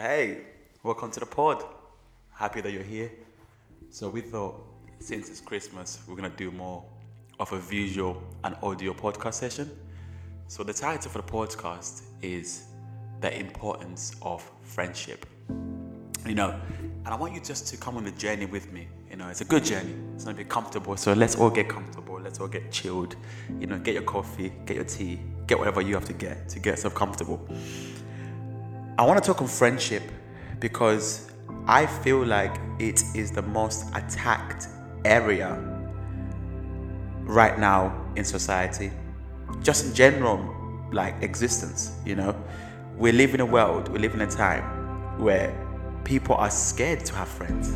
Hey, welcome to the pod. Happy that you're here. So we thought since it's Christmas, we're gonna do more of a visual and audio podcast session. So the title for the podcast is The Importance of Friendship. You know, and I want you just to come on the journey with me. You know, it's a good journey. It's gonna be comfortable. So let's all get comfortable. Let's all get chilled. You know, get your coffee, get your tea, get whatever you have to get to get yourself comfortable. I want to talk on friendship because I feel like it is the most attacked area right now in society, just in general, like existence. You know, we live in a world, we live in a time where people are scared to have friends.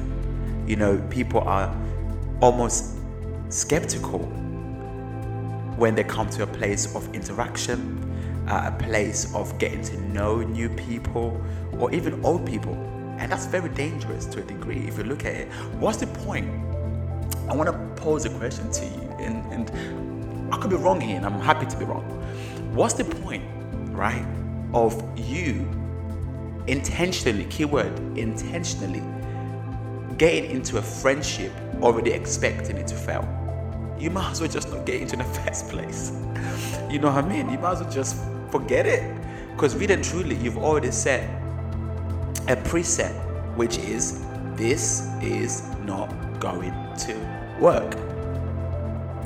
You know, people are almost skeptical when they come to a place of interaction, a place of getting to know new people or even old people. And that's very dangerous to a degree if you look at it. What's the point? I want to pose a question to you, and, and I could be wrong here, and I'm happy to be wrong. What's the point, right, of you intentionally, keyword, intentionally getting into a friendship already expecting it to fail? You might as well just not get into in the first place. You know what I mean? You might as well just forget it. Because really and truly, you've already set a preset, which is this is not going to work.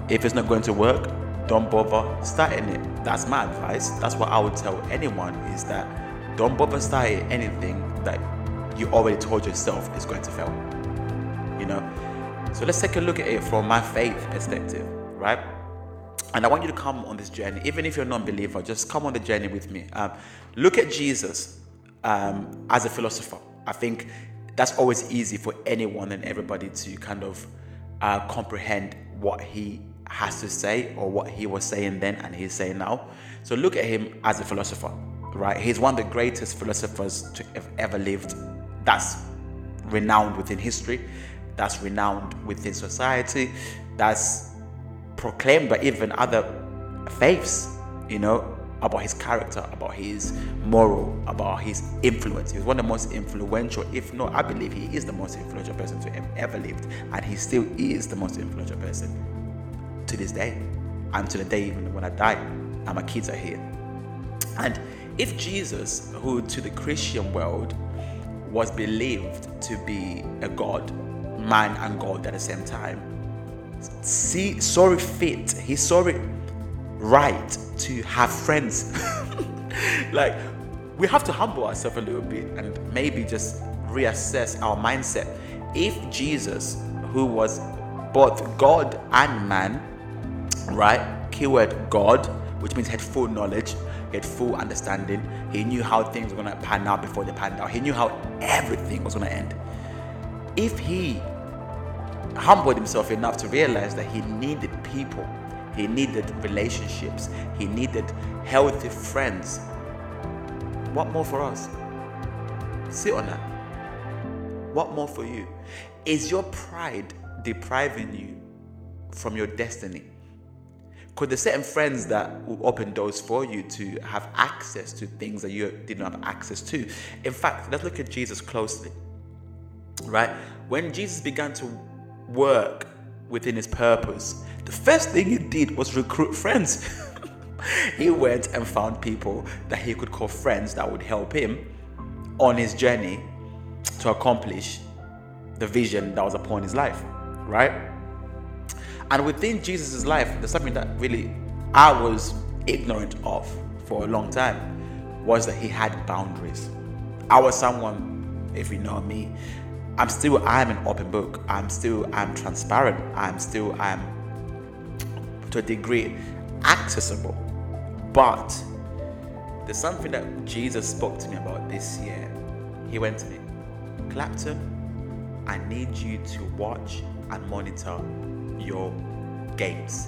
If it's not going to work, don't bother starting it. That's my advice. That's what I would tell anyone is that don't bother starting anything that you already told yourself is going to fail. You know? So let's take a look at it from my faith perspective, right? And I want you to come on this journey, even if you're a non-believer, just come on the journey with me. Um, look at Jesus um, as a philosopher. I think that's always easy for anyone and everybody to kind of uh, comprehend what he has to say or what he was saying then and he's saying now. So look at him as a philosopher, right? He's one of the greatest philosophers to have ever lived. That's renowned within history. That's renowned within society. That's proclaimed by even other faiths, you know, about his character, about his moral, about his influence. He was one of the most influential, if not, I believe he is the most influential person to have ever lived, and he still is the most influential person to this day, and to the day even when I die, and my kids are here. And if Jesus, who to the Christian world was believed to be a God, man and God at the same time, see, saw it fit, he saw it right to have friends. like, we have to humble ourselves a little bit and maybe just reassess our mindset. If Jesus, who was both God and man, right? Keyword God, which means had full knowledge, he had full understanding, he knew how things were going to pan out before they panned out, he knew how everything was going to end. If he humbled himself enough to realize that he needed people he needed relationships. He needed healthy friends. What more for us? Sit on that. What more for you? Is your pride depriving you from your destiny? Could there certain friends that will open doors for you to have access to things that you didn't have access to? In fact, let's look at Jesus closely. Right? When Jesus began to work within his purpose, the first thing he did was recruit friends. he went and found people that he could call friends that would help him on his journey to accomplish the vision that was upon his life, right? And within Jesus' life, there's something that really I was ignorant of for a long time was that he had boundaries. I was someone, if you know me, I'm still I'm an open book. I'm still I'm transparent. I'm still I'm to a degree accessible. But there's something that Jesus spoke to me about this year. He went to me, Clapton, I need you to watch and monitor your gates.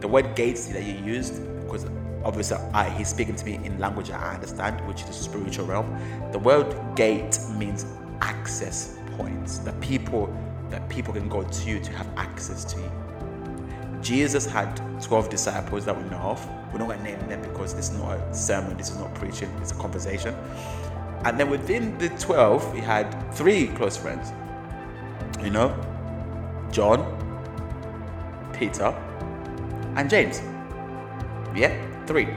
The word gates that you used, because obviously I, he's speaking to me in language I understand, which is the spiritual realm. The word gate means access points that people that people can go to to have access to you. Jesus had 12 disciples that we know of. We're not going to name them because this is not a sermon, this is not preaching, it's a conversation. And then within the 12, he had three close friends. You know, John, Peter, and James. Yeah, three.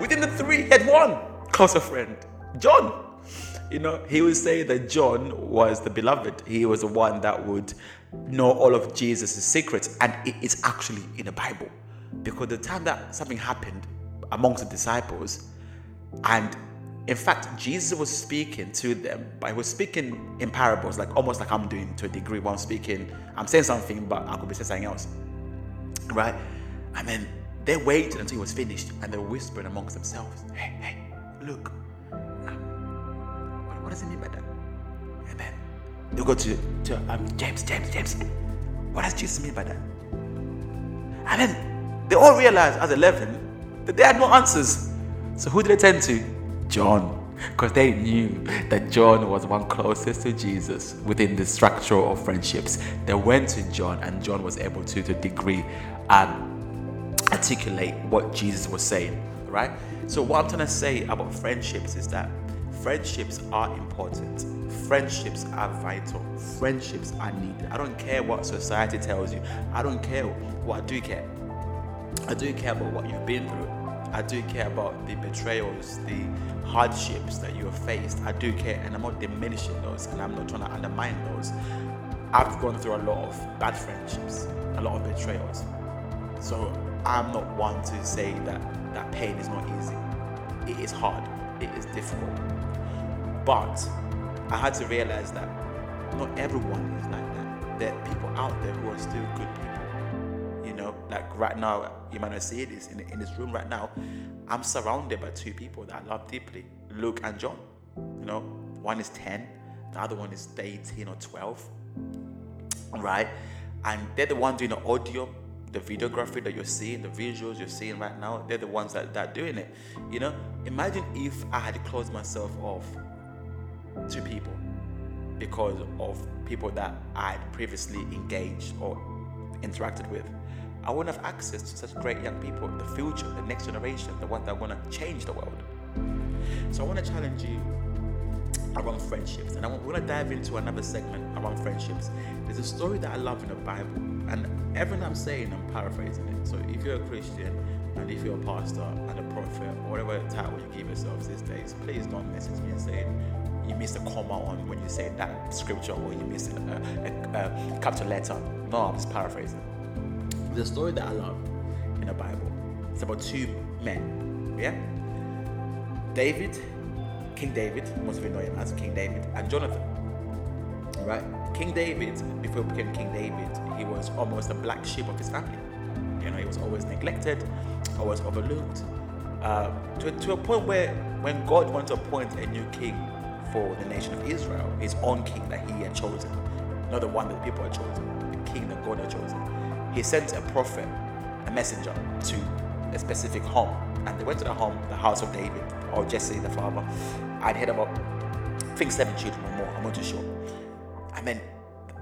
Within the three, he had one closer friend, John. You know, he would say that John was the beloved. He was the one that would know all of Jesus' secrets, and it is actually in the Bible. Because the time that something happened amongst the disciples, and in fact, Jesus was speaking to them, but he was speaking in parables, like almost like I'm doing to a degree. Where I'm speaking, I'm saying something, but I could be saying something else, right? And then they waited until he was finished, and they were whispering amongst themselves, "Hey, hey, look, what, does it mean by that?" And then they go to to um, James, James, James. What does Jesus mean by that? And then they all realized as eleven that they had no answers. So who did they turn to? John. Because they knew that John was one closest to Jesus within the structure of friendships. They went to John, and John was able to, to degree, um, articulate what Jesus was saying. Right? So, what I'm trying to say about friendships is that friendships are important. Friendships are vital. Friendships are needed. I don't care what society tells you. I don't care what I do care. I do care about what you've been through. I do care about the betrayals, the hardships that you have faced. I do care, and I'm not diminishing those, and I'm not trying to undermine those. I've gone through a lot of bad friendships, a lot of betrayals. So I'm not one to say that that pain is not easy. It is hard. It is difficult. But I had to realize that not everyone is like that. There are people out there who are still good people You know, like right now, you might not see this in, in this room right now. I'm surrounded by two people that I love deeply Luke and John. You know, one is 10, the other one is 18 or 12. Right? And they're the ones doing the audio, the videography that you're seeing, the visuals you're seeing right now. They're the ones that, that are doing it. You know, imagine if I had closed myself off to people because of people that I'd previously engaged or interacted with. I wouldn't have access to such great young people, the future, the next generation, the ones that want to change the world. So I want to challenge you around friendships, and I want, going to dive into another segment around friendships. There's a story that I love in the Bible, and everything I'm saying, I'm paraphrasing it. So if you're a Christian and if you're a pastor and a prophet, whatever title you give yourselves these days, please don't message me and say you missed a comma on when you say that scripture or you missed a, a, a, a capital letter. No, I'm just paraphrasing. The story that I love in the Bible. It's about two men. Yeah? David, King David, most of you know him as King David, and Jonathan. Right? King David, before he became King David, he was almost a black sheep of his family. You know, he was always neglected, always overlooked. Uh, to, to a point where when God wanted to appoint a new king for the nation of Israel, his own king that he had chosen, not the one that the people had chosen, the king that God had chosen he sent a prophet, a messenger, to a specific home. And they went to the home, the house of David, or Jesse, the father, and he had about, I think, seven children or more. I'm not too sure. And then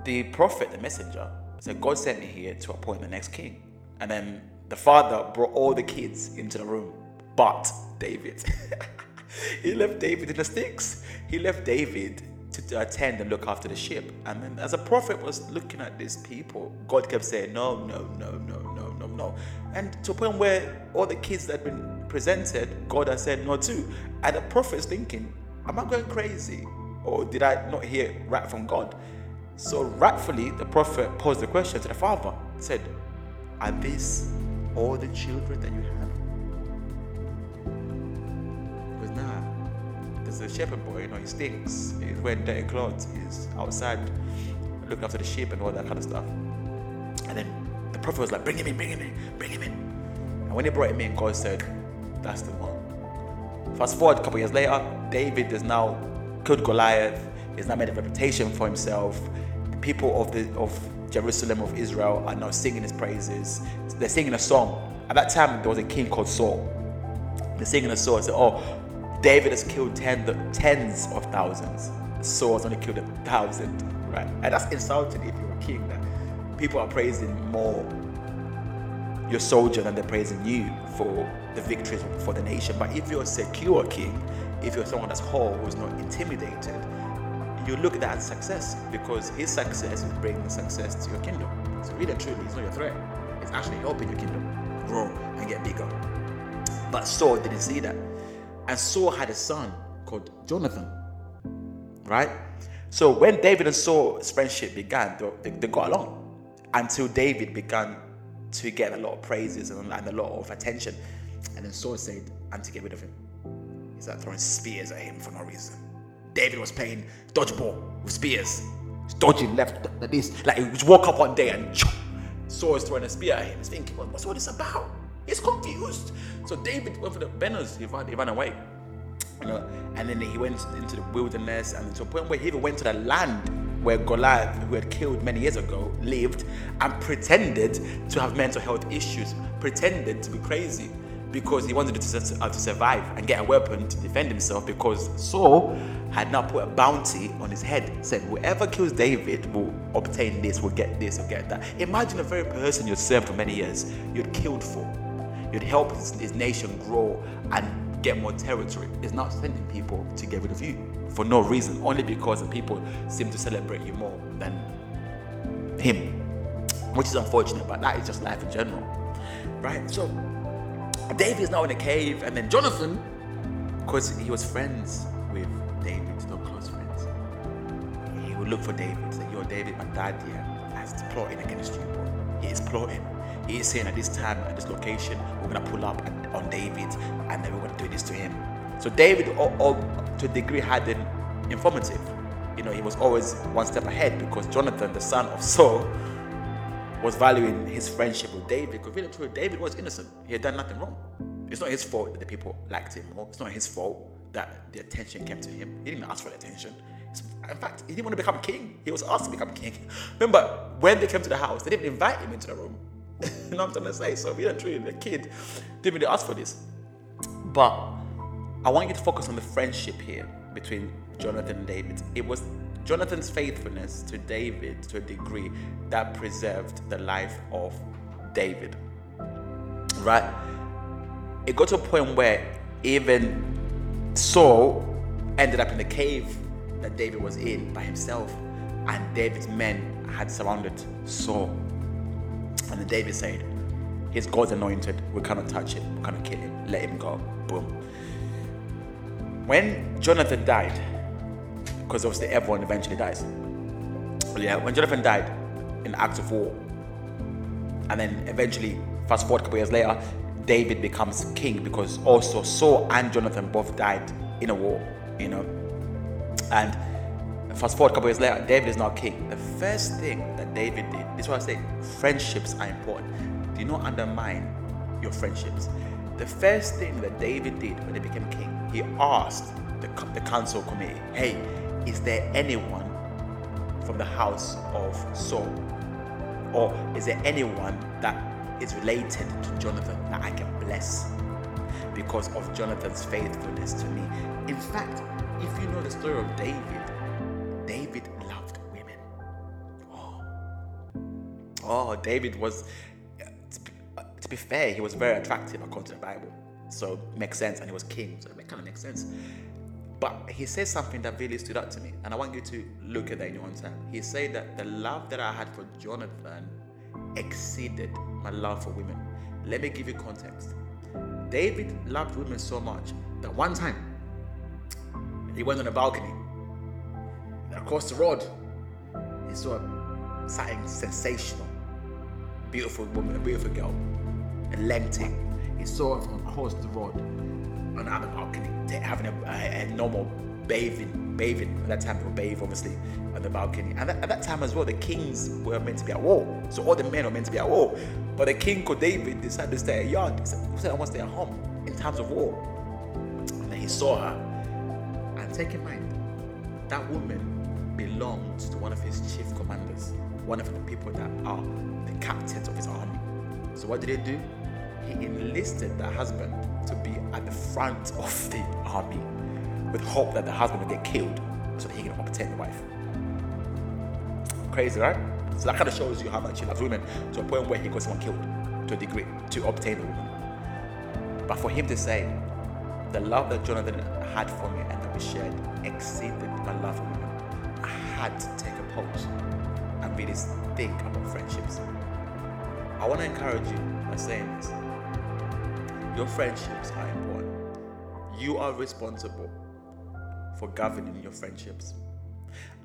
the prophet, the messenger, said, God sent me here to appoint the next king. And then the father brought all the kids into the room, but David. he left David in the sticks. He left David to attend and look after the ship. And then as a prophet was looking at these people, God kept saying, No, no, no, no, no, no, no. And to a point where all the kids that had been presented, God had said no to. And the prophet's thinking, Am I going crazy? Or did I not hear right from God? So rightfully, the prophet posed the question to the father, said, Are these all the children that you have? There's a shepherd boy, you know, he stinks. He's wearing dirty clothes. He's outside looking after the sheep and all that kind of stuff. And then the prophet was like, Bring him in, bring him in, bring him in. And when he brought him in, God said, That's the one. Fast forward a couple years later, David is now killed Goliath. He's now made a reputation for himself. The people of the of Jerusalem of Israel are now singing his praises. They're singing a song. At that time, there was a king called Saul. They're singing a song. They said, oh, David has killed ten, tens of thousands. Saul has only killed a thousand, right? And that's insulting if you're a king that people are praising more your soldiers and they're praising you for the victories for the nation. But if you're a secure king, if you're someone that's whole, who's not intimidated, you look at that as success because his success is bringing success to your kingdom. So really and truly, it's not your threat. It's actually helping your kingdom grow and get bigger. But Saul didn't see that. And Saul had a son called Jonathan. Right? So when David and Saul's friendship began, they, they got along until David began to get a lot of praises and, and a lot of attention. And then Saul said, I'm to get rid of him. He started throwing spears at him for no reason. David was playing dodgeball with spears. He's dodging left like this. Like he just woke up one day and Saul is throwing a spear at him. He's thinking, what's all this about? He's confused. So David went for the banners. He ran, he ran away. You know, and then he went into the wilderness and to a point where he even went to the land where Goliath, who had killed many years ago, lived and pretended to have mental health issues, pretended to be crazy because he wanted to, uh, to survive and get a weapon to defend himself because Saul had now put a bounty on his head, said, Whoever kills David will obtain this, will get this, will get that. Imagine a very person you'd served for many years, you'd killed for, you'd help his, his nation grow and get more territory. Is not sending people to get rid of you for no reason, only because the people seem to celebrate you more than him, which is unfortunate, but that is just life in general, right? So David is now in a cave, and then Jonathan, because he was friends with David, not close friends, he would look for David, say, Yo, David, my dad here has plotting against you. He is plotting. He is saying at this time, at this location, we're gonna pull up on David, and then we're gonna do this to him. So David, to a degree, had an informative. You know, he was always one step ahead because Jonathan, the son of Saul, was valuing his friendship with David because really true, David was innocent. He had done nothing wrong. It's not his fault that the people liked him more. It's not his fault that the attention came to him. He didn't ask for the attention. In fact, he didn't want to become king. He was asked to become king. Remember, when they came to the house, they didn't invite him into the room. you know what I'm trying to say? So, really truly, the kid didn't really ask for this. But I want you to focus on the friendship here between Jonathan and David. It was Jonathan's faithfulness to David to a degree that preserved the life of David. Right? It got to a point where even Saul ended up in the cave that David was in by himself, and David's men had surrounded Saul. And then David said, He's God's anointed, we cannot touch him, we cannot kill him, let him go. Boom. When Jonathan died, because obviously everyone eventually dies. Yeah, when Jonathan died in Acts of War, and then eventually, fast forward a couple years later, David becomes king because also Saul and Jonathan both died in a war, you know. And fast forward a couple years later, David is now king. The first thing that David did, this is why I say friendships are important. Do not undermine your friendships. The first thing that David did when he became king, he asked the, the council committee, hey, is there anyone from the house of Saul? Or is there anyone that is related to Jonathan that I can bless because of Jonathan's faithfulness to me? In fact, if you know the story of David, David oh David was, to be, to be fair, he was very attractive according to the Bible. So it makes sense, and he was king, so it kind of makes sense. But he said something that really stood out to me, and I want you to look at that in your own time. He said that the love that I had for Jonathan exceeded my love for women. Let me give you context. David loved women so much that one time he went on a balcony across the road. He saw something sensational, beautiful woman, a beautiful girl, a lengthy. He saw her from across the road other balcony, having a, a, a, normal bathing, bathing. At that time, they were bathe obviously on the balcony. And at that time as well, the kings were meant to be at war. So all the men were meant to be at war. But the king called David decided to stay at yard. He said, I want to stay at home in times of war. And then he saw her. And take in mind, that woman belonged to one of his chief commanders, one of the people that are the captains of his army. So what did he do? He enlisted the husband to be at the front of the army with hope that the husband would get killed so that he can obtain the wife. Crazy, right? So that kind of shows you how much he loves women to a point where he got someone killed. to a degree to obtain a woman. But for him to say, the love that Jonathan had for me and that we shared exceeded my love for women, I had to take a pause and really think about friendships. I want to encourage you by saying this. Your friendships are important. You are responsible for governing your friendships.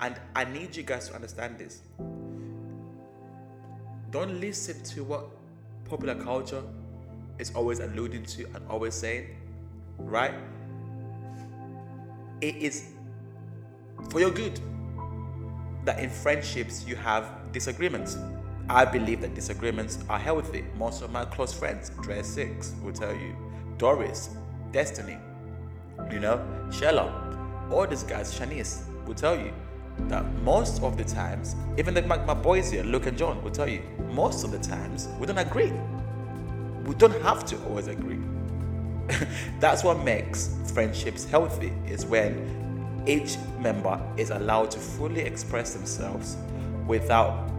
And I need you guys to understand this. Don't listen to what popular culture is always alluding to and always saying, right? It is for your good that in friendships you have disagreements. I believe that disagreements are healthy. Most of my close friends, Dre Six, will tell you, Doris, Destiny, you know, Shella, all these guys, Shanice, will tell you that most of the times, even the, my, my boys here, Luke and John, will tell you, most of the times we don't agree. We don't have to always agree. That's what makes friendships healthy, is when each member is allowed to fully express themselves without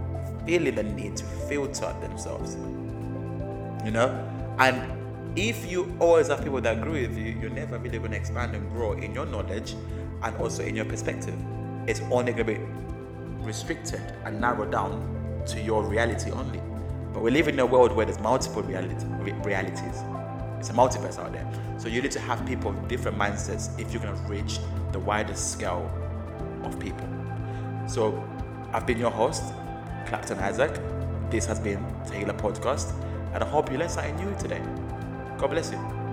feeling the need to filter themselves. You know? And if you always have people that agree with you, you're never really going to expand and grow in your knowledge and also in your perspective. It's only going to be restricted and narrowed down to your reality only. But we live in a world where there's multiple reality, realities. It's a multiverse out there. So you need to have people of different mindsets if you're going to reach the widest scale of people. So I've been your host, Clapton Isaac. This has been Tehillah Podcast, and I hope you learned something new today. God bless you.